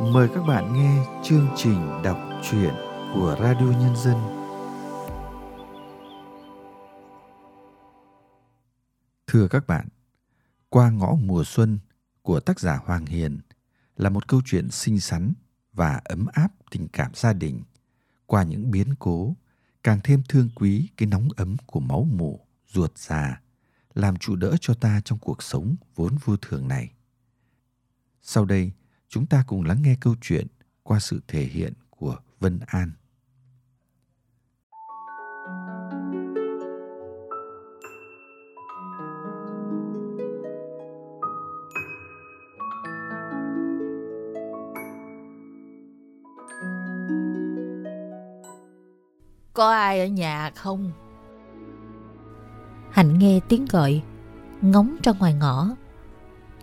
Mời các bạn nghe chương trình đọc truyện của Radio Nhân dân. Thưa các bạn, Qua ngõ mùa xuân của tác giả Hoàng Hiền là một câu chuyện xinh xắn và ấm áp tình cảm gia đình qua những biến cố càng thêm thương quý cái nóng ấm của máu mủ ruột già làm trụ đỡ cho ta trong cuộc sống vốn vô thường này sau đây chúng ta cùng lắng nghe câu chuyện qua sự thể hiện của vân an Có ai ở nhà không? Hạnh nghe tiếng gọi, ngóng ra ngoài ngõ.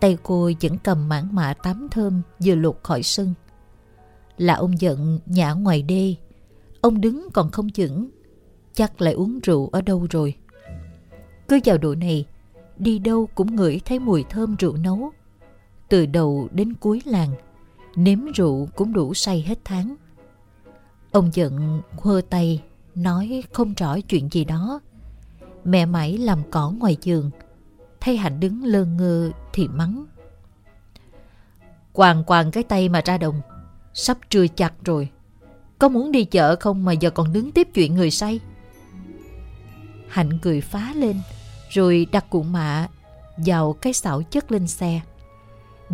Tay cô vẫn cầm mảng mạ tám thơm vừa lột khỏi sân. Là ông giận nhã ngoài đê. Ông đứng còn không chững. Chắc lại uống rượu ở đâu rồi. Cứ vào độ này, đi đâu cũng ngửi thấy mùi thơm rượu nấu. Từ đầu đến cuối làng, nếm rượu cũng đủ say hết tháng. Ông giận hơ tay nói không rõ chuyện gì đó. Mẹ mãi làm cỏ ngoài giường, thấy Hạnh đứng lơ ngơ thì mắng. Quàng quàng cái tay mà ra đồng, sắp trưa chặt rồi. Có muốn đi chợ không mà giờ còn đứng tiếp chuyện người say? Hạnh cười phá lên, rồi đặt cụ mạ vào cái xảo chất lên xe.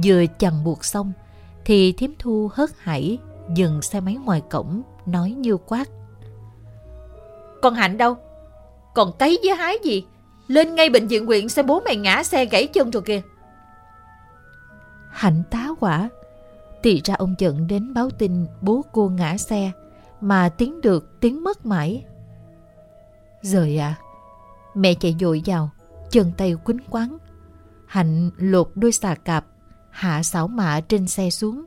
Vừa chằng buộc xong, thì thiếm thu hớt hải dừng xe máy ngoài cổng, nói như quát. Con Hạnh đâu? Còn cấy với hái gì? Lên ngay bệnh viện huyện xem bố mày ngã xe gãy chân rồi kìa. Hạnh tá quả. Thì ra ông giận đến báo tin bố cô ngã xe mà tiếng được tiếng mất mãi. Rồi à, mẹ chạy dội vào, chân tay quýnh quắn. Hạnh lột đôi xà cạp, hạ xảo mạ trên xe xuống.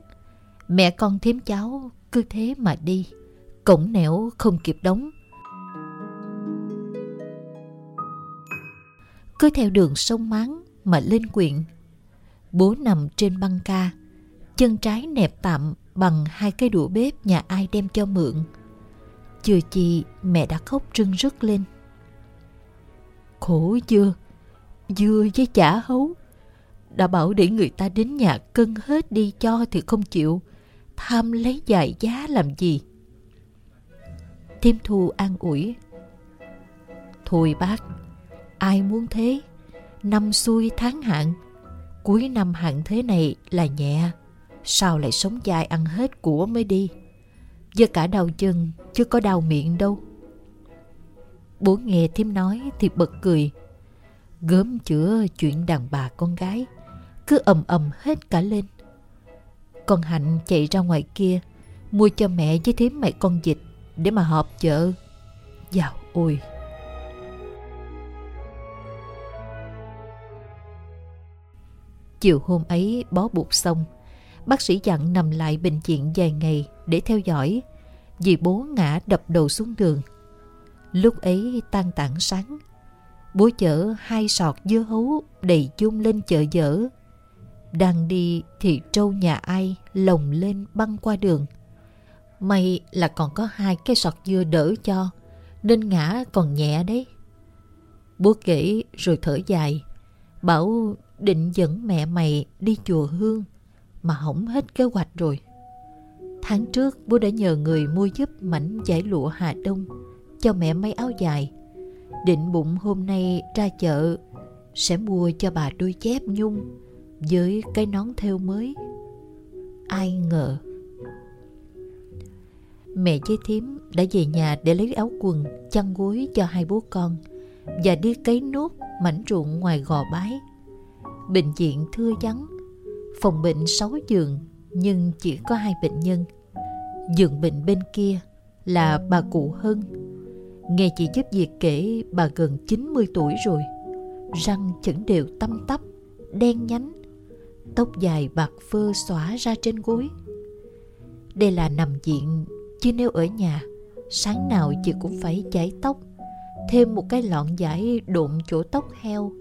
Mẹ con thím cháu cứ thế mà đi, cổng nẻo không kịp đóng. Cứ theo đường sông Máng mà lên quyện. Bố nằm trên băng ca, chân trái nẹp tạm bằng hai cái đũa bếp nhà ai đem cho mượn. Chưa chi mẹ đã khóc trưng rức lên. Khổ dưa, dưa với chả hấu. Đã bảo để người ta đến nhà cân hết đi cho thì không chịu. Tham lấy dài giá làm gì? Thiêm thu an ủi. Thôi bác, Ai muốn thế? Năm xuôi tháng hạn. Cuối năm hạn thế này là nhẹ. Sao lại sống dài ăn hết của mới đi? Giờ cả đau chân chứ có đau miệng đâu. Bố nghe thím nói thì bật cười. Gớm chữa chuyện đàn bà con gái. Cứ ầm ầm hết cả lên. Con Hạnh chạy ra ngoài kia, mua cho mẹ với thím mẹ con dịch để mà họp chợ. Dạo ôi! Chiều hôm ấy bó buộc xong, bác sĩ dặn nằm lại bệnh viện vài ngày để theo dõi vì bố ngã đập đầu xuống đường. Lúc ấy tan tảng sáng, bố chở hai sọt dưa hấu đầy chung lên chợ dở. Đang đi thì trâu nhà ai lồng lên băng qua đường. May là còn có hai cái sọt dưa đỡ cho, nên ngã còn nhẹ đấy. Bố kể rồi thở dài, bảo định dẫn mẹ mày đi chùa Hương mà hỏng hết kế hoạch rồi. Tháng trước bố đã nhờ người mua giúp mảnh giải lụa Hà Đông cho mẹ mấy áo dài. Định bụng hôm nay ra chợ sẽ mua cho bà đôi chép nhung với cái nón thêu mới. Ai ngờ Mẹ với thím đã về nhà để lấy áo quần, chăn gối cho hai bố con và đi cấy nốt mảnh ruộng ngoài gò bái bệnh viện thưa vắng. Phòng bệnh 6 giường, nhưng chỉ có hai bệnh nhân. Giường bệnh bên kia là bà cụ Hân. Nghe chị giúp việc kể, bà gần 90 tuổi rồi. Răng chẩn đều tăm tắp, đen nhánh. Tóc dài bạc phơ xõa ra trên gối. Đây là nằm viện, chứ nếu ở nhà, sáng nào chị cũng phải chải tóc. Thêm một cái lọn giải độn chỗ tóc heo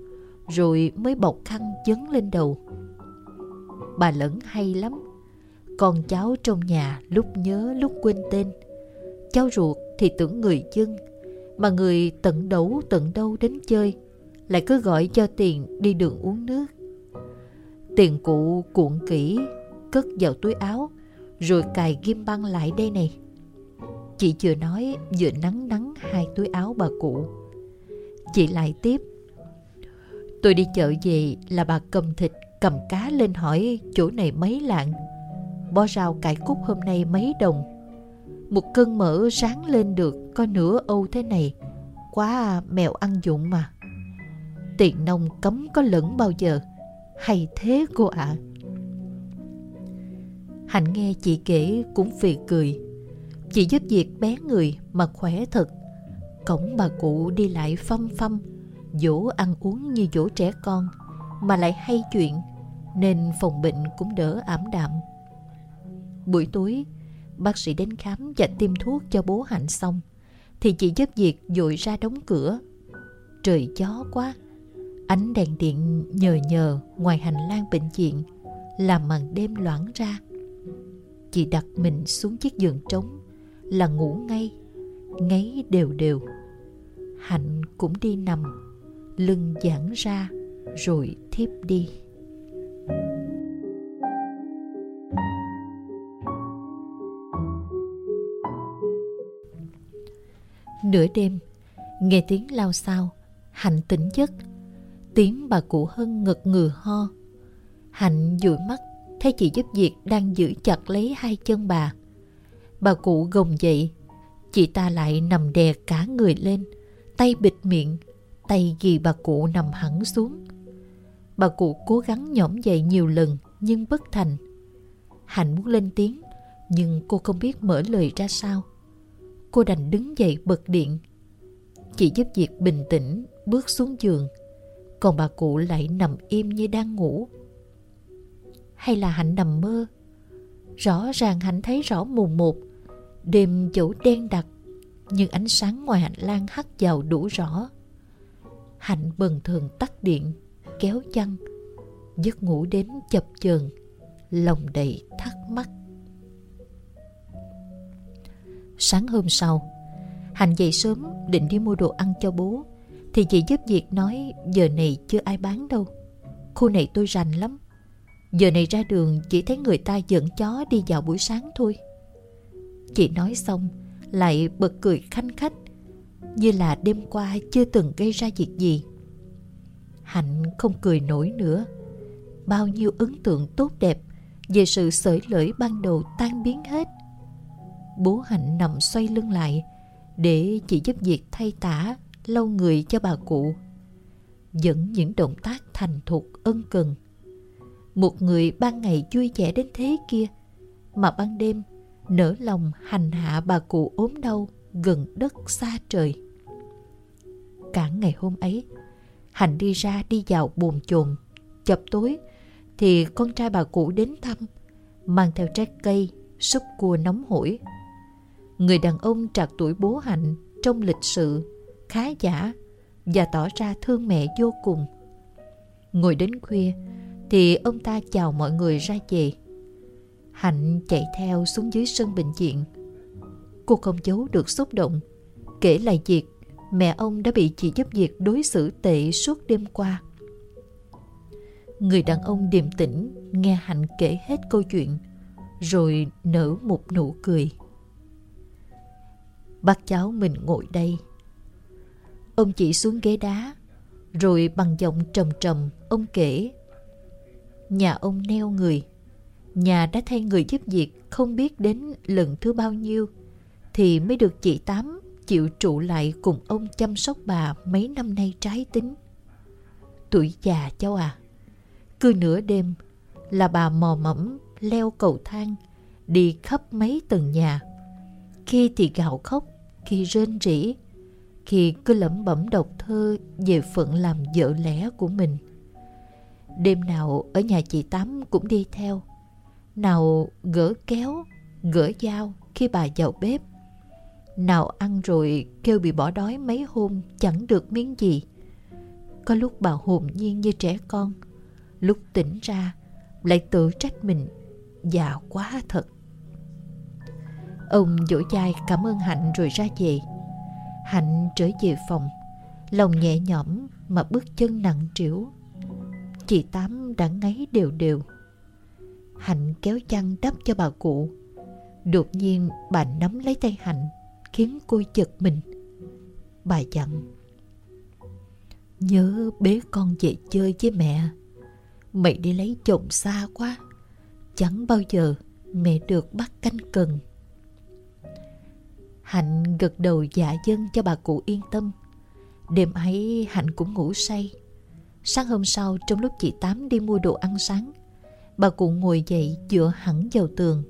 rồi mới bọc khăn dấn lên đầu. Bà lẫn hay lắm, con cháu trong nhà lúc nhớ lúc quên tên. Cháu ruột thì tưởng người chân, mà người tận đấu tận đâu đến chơi, lại cứ gọi cho tiền đi đường uống nước. Tiền cụ cuộn kỹ, cất vào túi áo, rồi cài ghim băng lại đây này. Chị vừa nói vừa nắng nắng hai túi áo bà cụ. Chị lại tiếp. Tôi đi chợ về là bà cầm thịt cầm cá lên hỏi chỗ này mấy lạng. Bó rau cải cúc hôm nay mấy đồng. Một cân mỡ ráng lên được có nửa âu thế này. Quá à, mèo ăn dụng mà. Tiền nông cấm có lẫn bao giờ. Hay thế cô ạ. À? Hạnh nghe chị kể cũng phì cười. Chị giúp việc bé người mà khỏe thật. Cổng bà cụ đi lại phăm phăm, dỗ ăn uống như dỗ trẻ con, mà lại hay chuyện, nên phòng bệnh cũng đỡ ảm đạm. Buổi tối, bác sĩ đến khám và tiêm thuốc cho bố Hạnh xong, thì chị giúp việc dội ra đóng cửa. Trời gió quá, ánh đèn điện nhờ nhờ ngoài hành lang bệnh viện làm màn đêm loãng ra. Chị đặt mình xuống chiếc giường trống là ngủ ngay, ngáy đều đều. Hạnh cũng đi nằm, lưng giãn ra rồi thiếp đi. Nửa đêm, nghe tiếng lao sao, Hạnh tỉnh giấc. Tiếng bà cụ Hân ngực ngừ ho. Hạnh dụi mắt, thấy chị giúp việc đang giữ chặt lấy hai chân bà. Bà cụ gồng dậy, chị ta lại nằm đè cả người lên, tay bịt miệng, tay ghi bà cụ nằm hẳn xuống. Bà cụ cố gắng nhõm dậy nhiều lần nhưng bất thành. Hạnh muốn lên tiếng, nhưng cô không biết mở lời ra sao. Cô đành đứng dậy bật điện. Chị giúp việc bình tĩnh bước xuống giường, còn bà cụ lại nằm im như đang ngủ. Hay là Hạnh nằm mơ? Rõ ràng Hạnh thấy rõ mùng một, đêm chỗ đen đặc, nhưng ánh sáng ngoài hành lang hắt vào đủ rõ. Hạnh bần thường tắt điện, kéo chăn, giấc ngủ đến chập chờn, lòng đầy thắc mắc. Sáng hôm sau, Hạnh dậy sớm định đi mua đồ ăn cho bố, thì chị giúp việc nói giờ này chưa ai bán đâu. Khu này tôi rành lắm. Giờ này ra đường chỉ thấy người ta dẫn chó đi vào buổi sáng thôi. Chị nói xong, lại bật cười khanh khách, như là đêm qua chưa từng gây ra việc gì. Hạnh không cười nổi nữa. Bao nhiêu ấn tượng tốt đẹp về sự sởi lưỡi ban đầu tan biến hết. Bố Hạnh nằm xoay lưng lại để chị giúp việc thay tả lau người cho bà cụ. Dẫn những động tác thành thục ân cần. Một người ban ngày vui vẻ đến thế kia mà ban đêm nở lòng hành hạ bà cụ ốm đau gần đất xa trời. Cả ngày hôm ấy, hạnh đi ra đi vào buồn chồn, chập tối thì con trai bà cụ đến thăm, mang theo trái cây, súp cua nóng hổi. Người đàn ông trạc tuổi bố Hạnh trong lịch sự, khá giả và tỏ ra thương mẹ vô cùng. Ngồi đến khuya thì ông ta chào mọi người ra về. Hạnh chạy theo xuống dưới sân bệnh viện. Cô không giấu được xúc động, kể lại việc mẹ ông đã bị chị giúp việc đối xử tệ suốt đêm qua. Người đàn ông điềm tĩnh nghe Hạnh kể hết câu chuyện, rồi nở một nụ cười. Bác cháu mình ngồi đây. Ông chỉ xuống ghế đá, rồi bằng giọng trầm trầm, ông kể. Nhà ông neo người, nhà đã thay người giúp việc không biết đến lần thứ bao nhiêu, thì mới được chị Tám chịu trụ lại cùng ông chăm sóc bà mấy năm nay trái tính. Tuổi già cháu à, cứ nửa đêm là bà mò mẫm leo cầu thang đi khắp mấy tầng nhà. Khi thì gào khóc, khi rên rỉ, khi cứ lẩm bẩm đọc thơ về phận làm vợ lẽ của mình. Đêm nào ở nhà chị Tám cũng đi theo, nào gỡ kéo, gỡ dao khi bà vào bếp nào ăn rồi kêu bị bỏ đói mấy hôm chẳng được miếng gì. Có lúc bà hồn nhiên như trẻ con, lúc tỉnh ra lại tự trách mình già quá thật. Ông dỗ dai cảm ơn Hạnh rồi ra về. Hạnh trở về phòng Lòng nhẹ nhõm mà bước chân nặng trĩu. Chị Tám đã ngáy đều đều. Hạnh kéo chăn đắp cho bà cụ. Đột nhiên bà nắm lấy tay Hạnh. Khiến cô giật mình. Bà dặn, Nhớ bế con về chơi với mẹ. Mày đi lấy chồng xa quá, Chẳng bao giờ mẹ được bắt canh cần Hạnh gật đầu dạ dân cho bà cụ yên tâm. Đêm ấy, Hạnh cũng ngủ say. Sáng hôm sau, trong lúc chị Tám đi mua đồ ăn sáng, Bà cụ ngồi dậy dựa hẳn vào tường,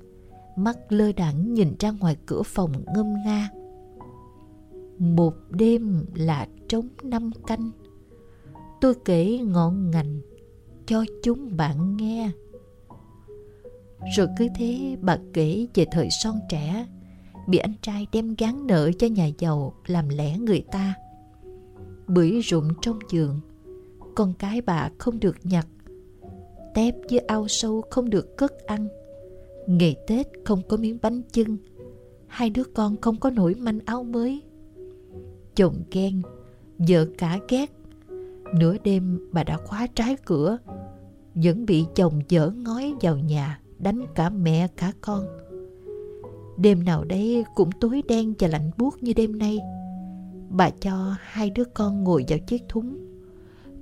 Mắt lơ đãng nhìn ra ngoài cửa phòng ngâm nga. Một đêm là trống năm canh. Tôi kể ngọn ngành cho chúng bạn nghe. Rồi cứ thế bà kể về thời son trẻ, Bị anh trai đem gán nợ cho nhà giàu làm lẽ người ta. Bưởi rụng trong giường, Con cái bà không được nhặt. Tép với ao sâu không được cất ăn. Ngày Tết không có miếng bánh chưng. Hai đứa con không có nổi manh áo mới. Chồng ghen Vợ cả ghét Nửa đêm bà đã khóa trái cửa, Vẫn bị chồng dở ngói vào nhà, Đánh cả mẹ cả con. Đêm nào đấy cũng tối đen và lạnh buốt như đêm nay. Bà cho hai đứa con ngồi vào chiếc thúng.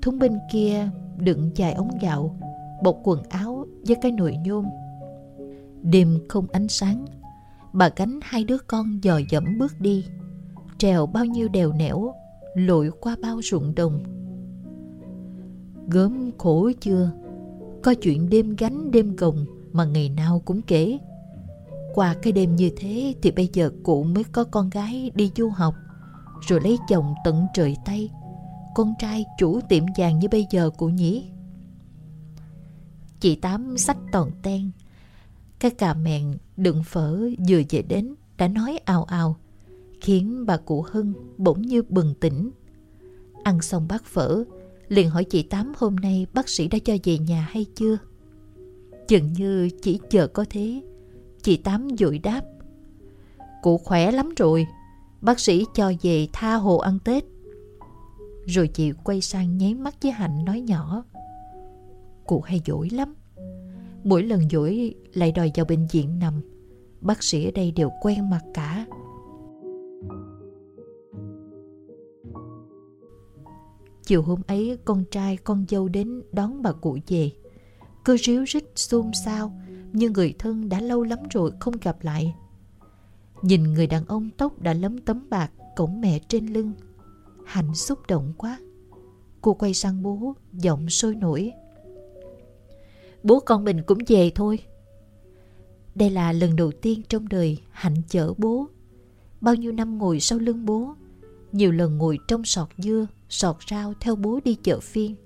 Thúng bên kia đựng vài ống gạo, Bọc quần áo với cái nồi nhôm. Đêm không ánh sáng, Bà gánh hai đứa con dò dẫm bước đi. Trèo bao nhiêu đèo nẻo, Lội qua bao ruộng đồng. Gớm khổ chưa, Có chuyện đêm gánh đêm gồng Mà ngày nào cũng kể. Qua cái đêm như thế Thì bây giờ cụ mới có con gái đi du học, Rồi lấy chồng tận trời Tây Con trai chủ tiệm vàng như bây giờ cụ nhỉ? Chị Tám sách toàn ten. Cái cà mèn đựng phở vừa về đến Đã nói ào ào. Khiến bà cụ Hưng bỗng như bừng tỉnh Ăn xong bát phở liền hỏi chị Tám hôm nay bác sĩ đã cho về nhà hay chưa. Chừng như chỉ chờ có thế, chị Tám dội đáp. Cụ khỏe lắm rồi, bác sĩ cho về tha hồ ăn Tết. Rồi chị quay sang nháy mắt với Hạnh nói nhỏ. Cụ hay dỗi lắm. Mỗi lần dỗi lại đòi vào bệnh viện nằm. Bác sĩ ở đây đều quen mặt cả. Chiều hôm ấy con trai con dâu đến đón bà cụ về. Cứ ríu rít xôn xao nhưng người thân đã lâu lắm rồi không gặp lại. Nhìn người đàn ông tóc đã lấm tấm bạc cổng mẹ trên lưng. Hạnh xúc động quá. Cô quay sang bố, giọng sôi nổi. Bố con mình cũng về thôi. Đây là lần đầu tiên trong đời Hạnh chở bố. Bao nhiêu năm ngồi sau lưng bố, nhiều lần ngồi trong sọt dưa sọt rau theo bố đi chợ phiên.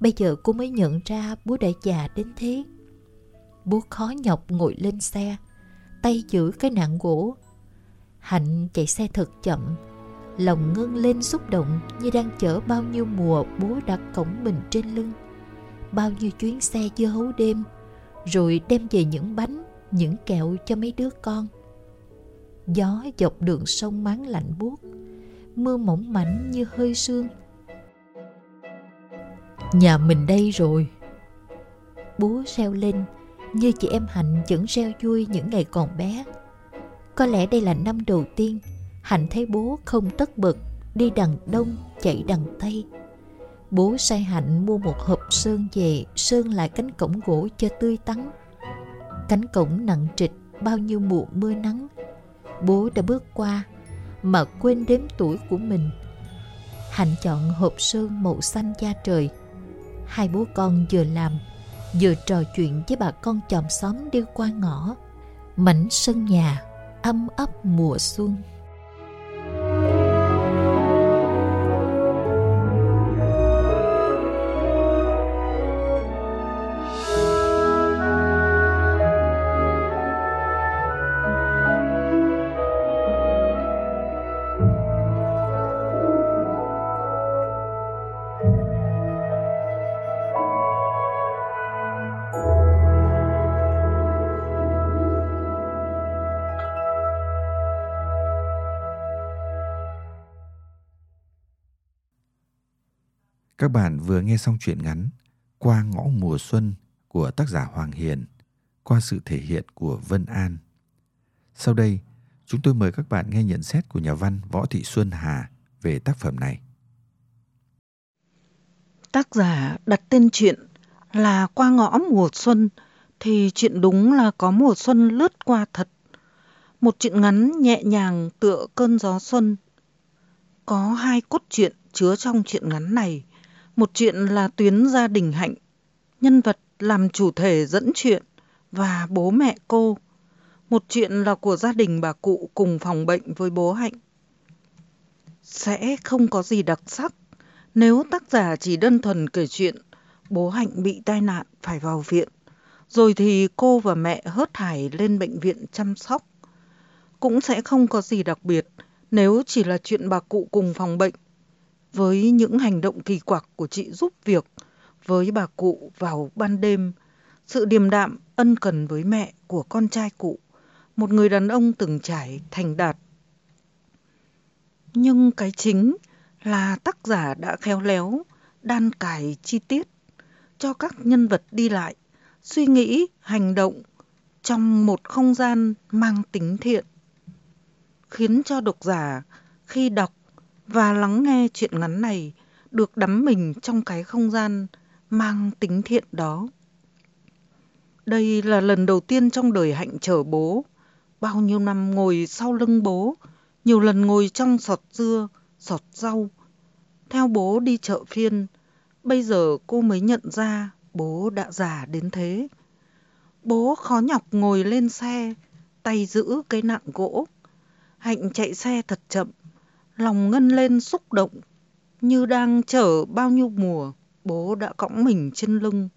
Bây giờ cô mới nhận ra bố đã già đến thế. Bố khó nhọc ngồi lên xe, tay giữ cái nạn gỗ. Hạnh chạy xe thật chậm, lòng ngưng lên xúc động như đang chở bao nhiêu mùa bố đặt cổng mình trên lưng. Bao nhiêu chuyến xe dưa hấu đêm, rồi đem về những bánh, những kẹo cho mấy đứa con. Gió dọc đường sông máng lạnh buốt mưa mỏng mảnh như hơi sương. Nhà mình đây rồi. Bố reo lên, như chị em hạnh vẫn reo vui những ngày còn bé. Có lẽ đây là năm đầu tiên hạnh thấy bố không tất bật đi đằng đông, chạy đằng tây. Bố sai hạnh mua một hộp sơn về sơn lại cánh cổng gỗ cho tươi tắn. Cánh cổng nặng trịch, bao nhiêu mùa mưa nắng. Bố đã bước qua mà quên đếm tuổi của mình. Hạnh chọn hộp sơn màu xanh da trời. Hai bố con vừa làm, vừa trò chuyện với bà con chòm xóm đi qua ngõ. Mảnh sân nhà, âm ấp mùa xuân. Các bạn vừa nghe xong truyện ngắn Qua ngõ mùa xuân của tác giả Hoàng Hiền qua sự thể hiện của Vân An. Sau đây, chúng tôi mời các bạn nghe nhận xét của nhà văn Võ Thị Xuân Hà về tác phẩm này. Tác giả đặt tên chuyện là Qua ngõ mùa xuân thì chuyện đúng là có mùa xuân lướt qua thật. Một chuyện ngắn nhẹ nhàng tựa cơn gió xuân. Có hai cốt truyện chứa trong chuyện ngắn này. Một chuyện là tuyến gia đình hạnh, nhân vật làm chủ thể dẫn chuyện và bố mẹ cô. Một chuyện là của gia đình bà cụ cùng phòng bệnh với bố Hạnh. Sẽ không có gì đặc sắc nếu tác giả chỉ đơn thuần kể chuyện bố Hạnh bị tai nạn phải vào viện, rồi thì cô và mẹ hớt hải lên bệnh viện chăm sóc. Cũng sẽ không có gì đặc biệt nếu chỉ là chuyện bà cụ cùng phòng bệnh, với những hành động kỳ quặc của chị giúp việc với bà cụ vào ban đêm, sự điềm đạm ân cần với mẹ của con trai cụ, một người đàn ông từng trải thành đạt. Nhưng cái chính là tác giả đã khéo léo, đan cài chi tiết cho các nhân vật đi lại, suy nghĩ, hành động trong một không gian mang tính thiện, khiến cho độc giả khi đọc và lắng nghe chuyện ngắn này được đắm mình trong cái không gian mang tính thiện đó. Đây là lần đầu tiên trong đời Hạnh chở bố. Bao nhiêu năm ngồi sau lưng bố, nhiều lần ngồi trong sọt dưa, sọt rau. Theo bố đi chợ phiên, bây giờ cô mới nhận ra bố đã già đến thế. Bố khó nhọc ngồi lên xe, tay giữ cái nặng gỗ. Hạnh chạy xe thật chậm, lòng ngân lên xúc động, như đang chở bao nhiêu mùa bố đã cõng mình trên lưng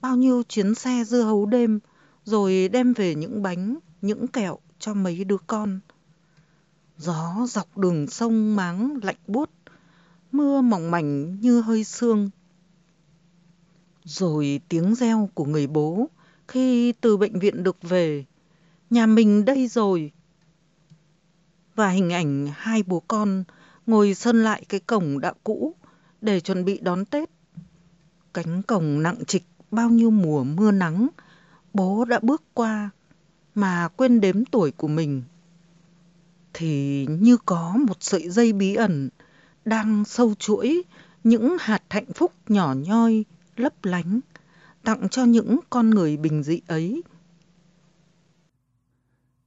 bao nhiêu chuyến xe dưa hấu đêm, rồi đem về những bánh, những kẹo cho mấy đứa con. Gió dọc đường sông máng lạnh buốt, mưa mỏng mảnh như hơi sương. Rồi tiếng reo của người bố khi từ bệnh viện được về, nhà mình đây rồi. Và hình ảnh hai bố con ngồi sơn lại cái cổng đã cũ để chuẩn bị đón Tết. Cánh cổng nặng trịch bao nhiêu mùa mưa nắng, bố đã bước qua mà quên đếm tuổi của mình thì như có một sợi dây bí ẩn đang sâu chuỗi những hạt hạnh phúc nhỏ nhoi lấp lánh, tặng cho những con người bình dị ấy.